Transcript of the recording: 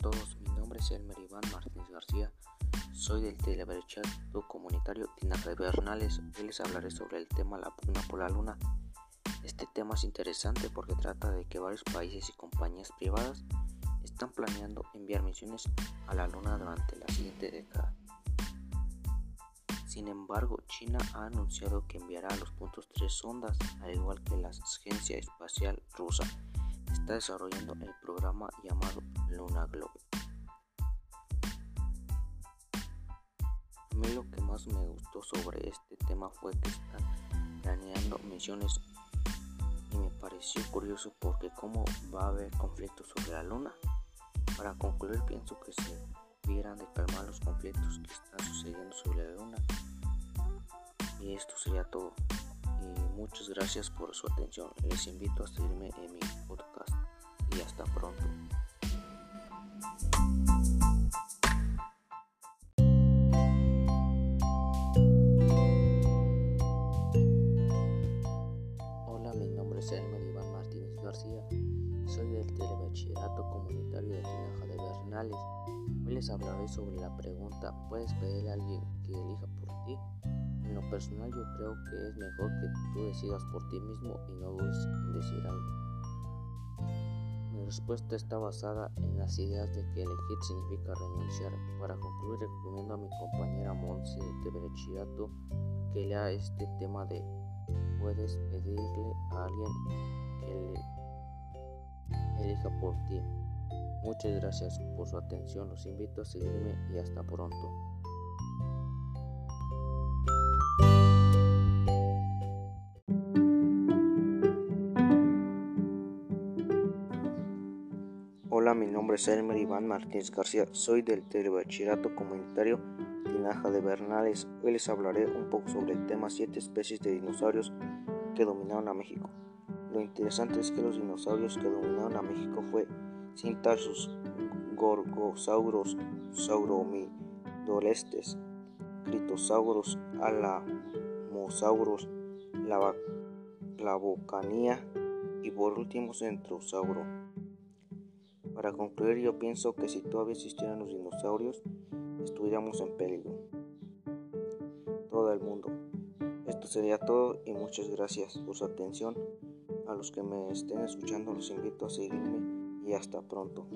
todos, mi nombre es Elmer Iván Martínez García, soy del teleberchato comunitario Tinaja de Bernales. Hoy les hablaré sobre el tema La pugna por la luna. Este tema es interesante porque trata de que varios países y compañías privadas están planeando enviar misiones a la luna durante la siguiente década. Sin embargo, China ha anunciado que enviará los puntos tres sondas, al igual que la Agencia Espacial Rusa está desarrollando el programa llamado Luna Globe. A mí lo que más me gustó sobre este tema fue que están planeando misiones y me pareció curioso porque cómo va a haber conflictos sobre la luna. Para concluir pienso que se vieran de calmar los conflictos que están sucediendo sobre la luna. Y esto sería todo. Muchas gracias por su atención. Les invito a seguirme en mi podcast y hasta pronto. Hola, mi nombre es Elmer Iván Martínez García. Soy del Telebachillerato Comunitario de Tinaja de Bernales. Hoy les hablaré sobre la pregunta: ¿puedes pedirle a alguien que elija por ti? Personal, yo creo que es mejor que tú decidas por ti mismo y no decir algo. Mi respuesta está basada en las ideas de que elegir significa renunciar. Para concluir, recomiendo a mi compañera Monse de Bachillerato que lea este tema de puedes pedirle a alguien que le elija por ti. Muchas gracias por su atención, los invito a seguirme y hasta pronto. Hola, mi nombre es Elmer Iván Martínez García, soy del Telebachillerato Comunitario Tinaja de Bernales. Hoy les hablaré un poco sobre el tema 7 especies de dinosaurios que dominaron a México. Lo interesante es que los dinosaurios que dominaron a México fue Cintarsus, Gorgosaurus, Sauromidolestes, Critosaurus, Alamosaurus, Clavocanía y por último Centrosauro. Para concluir, yo pienso que si todavía existieran los dinosaurios, estuviéramos en peligro. Todo el mundo. Esto sería todo y muchas gracias por su atención. A los que me estén escuchando los invito a seguirme y hasta pronto.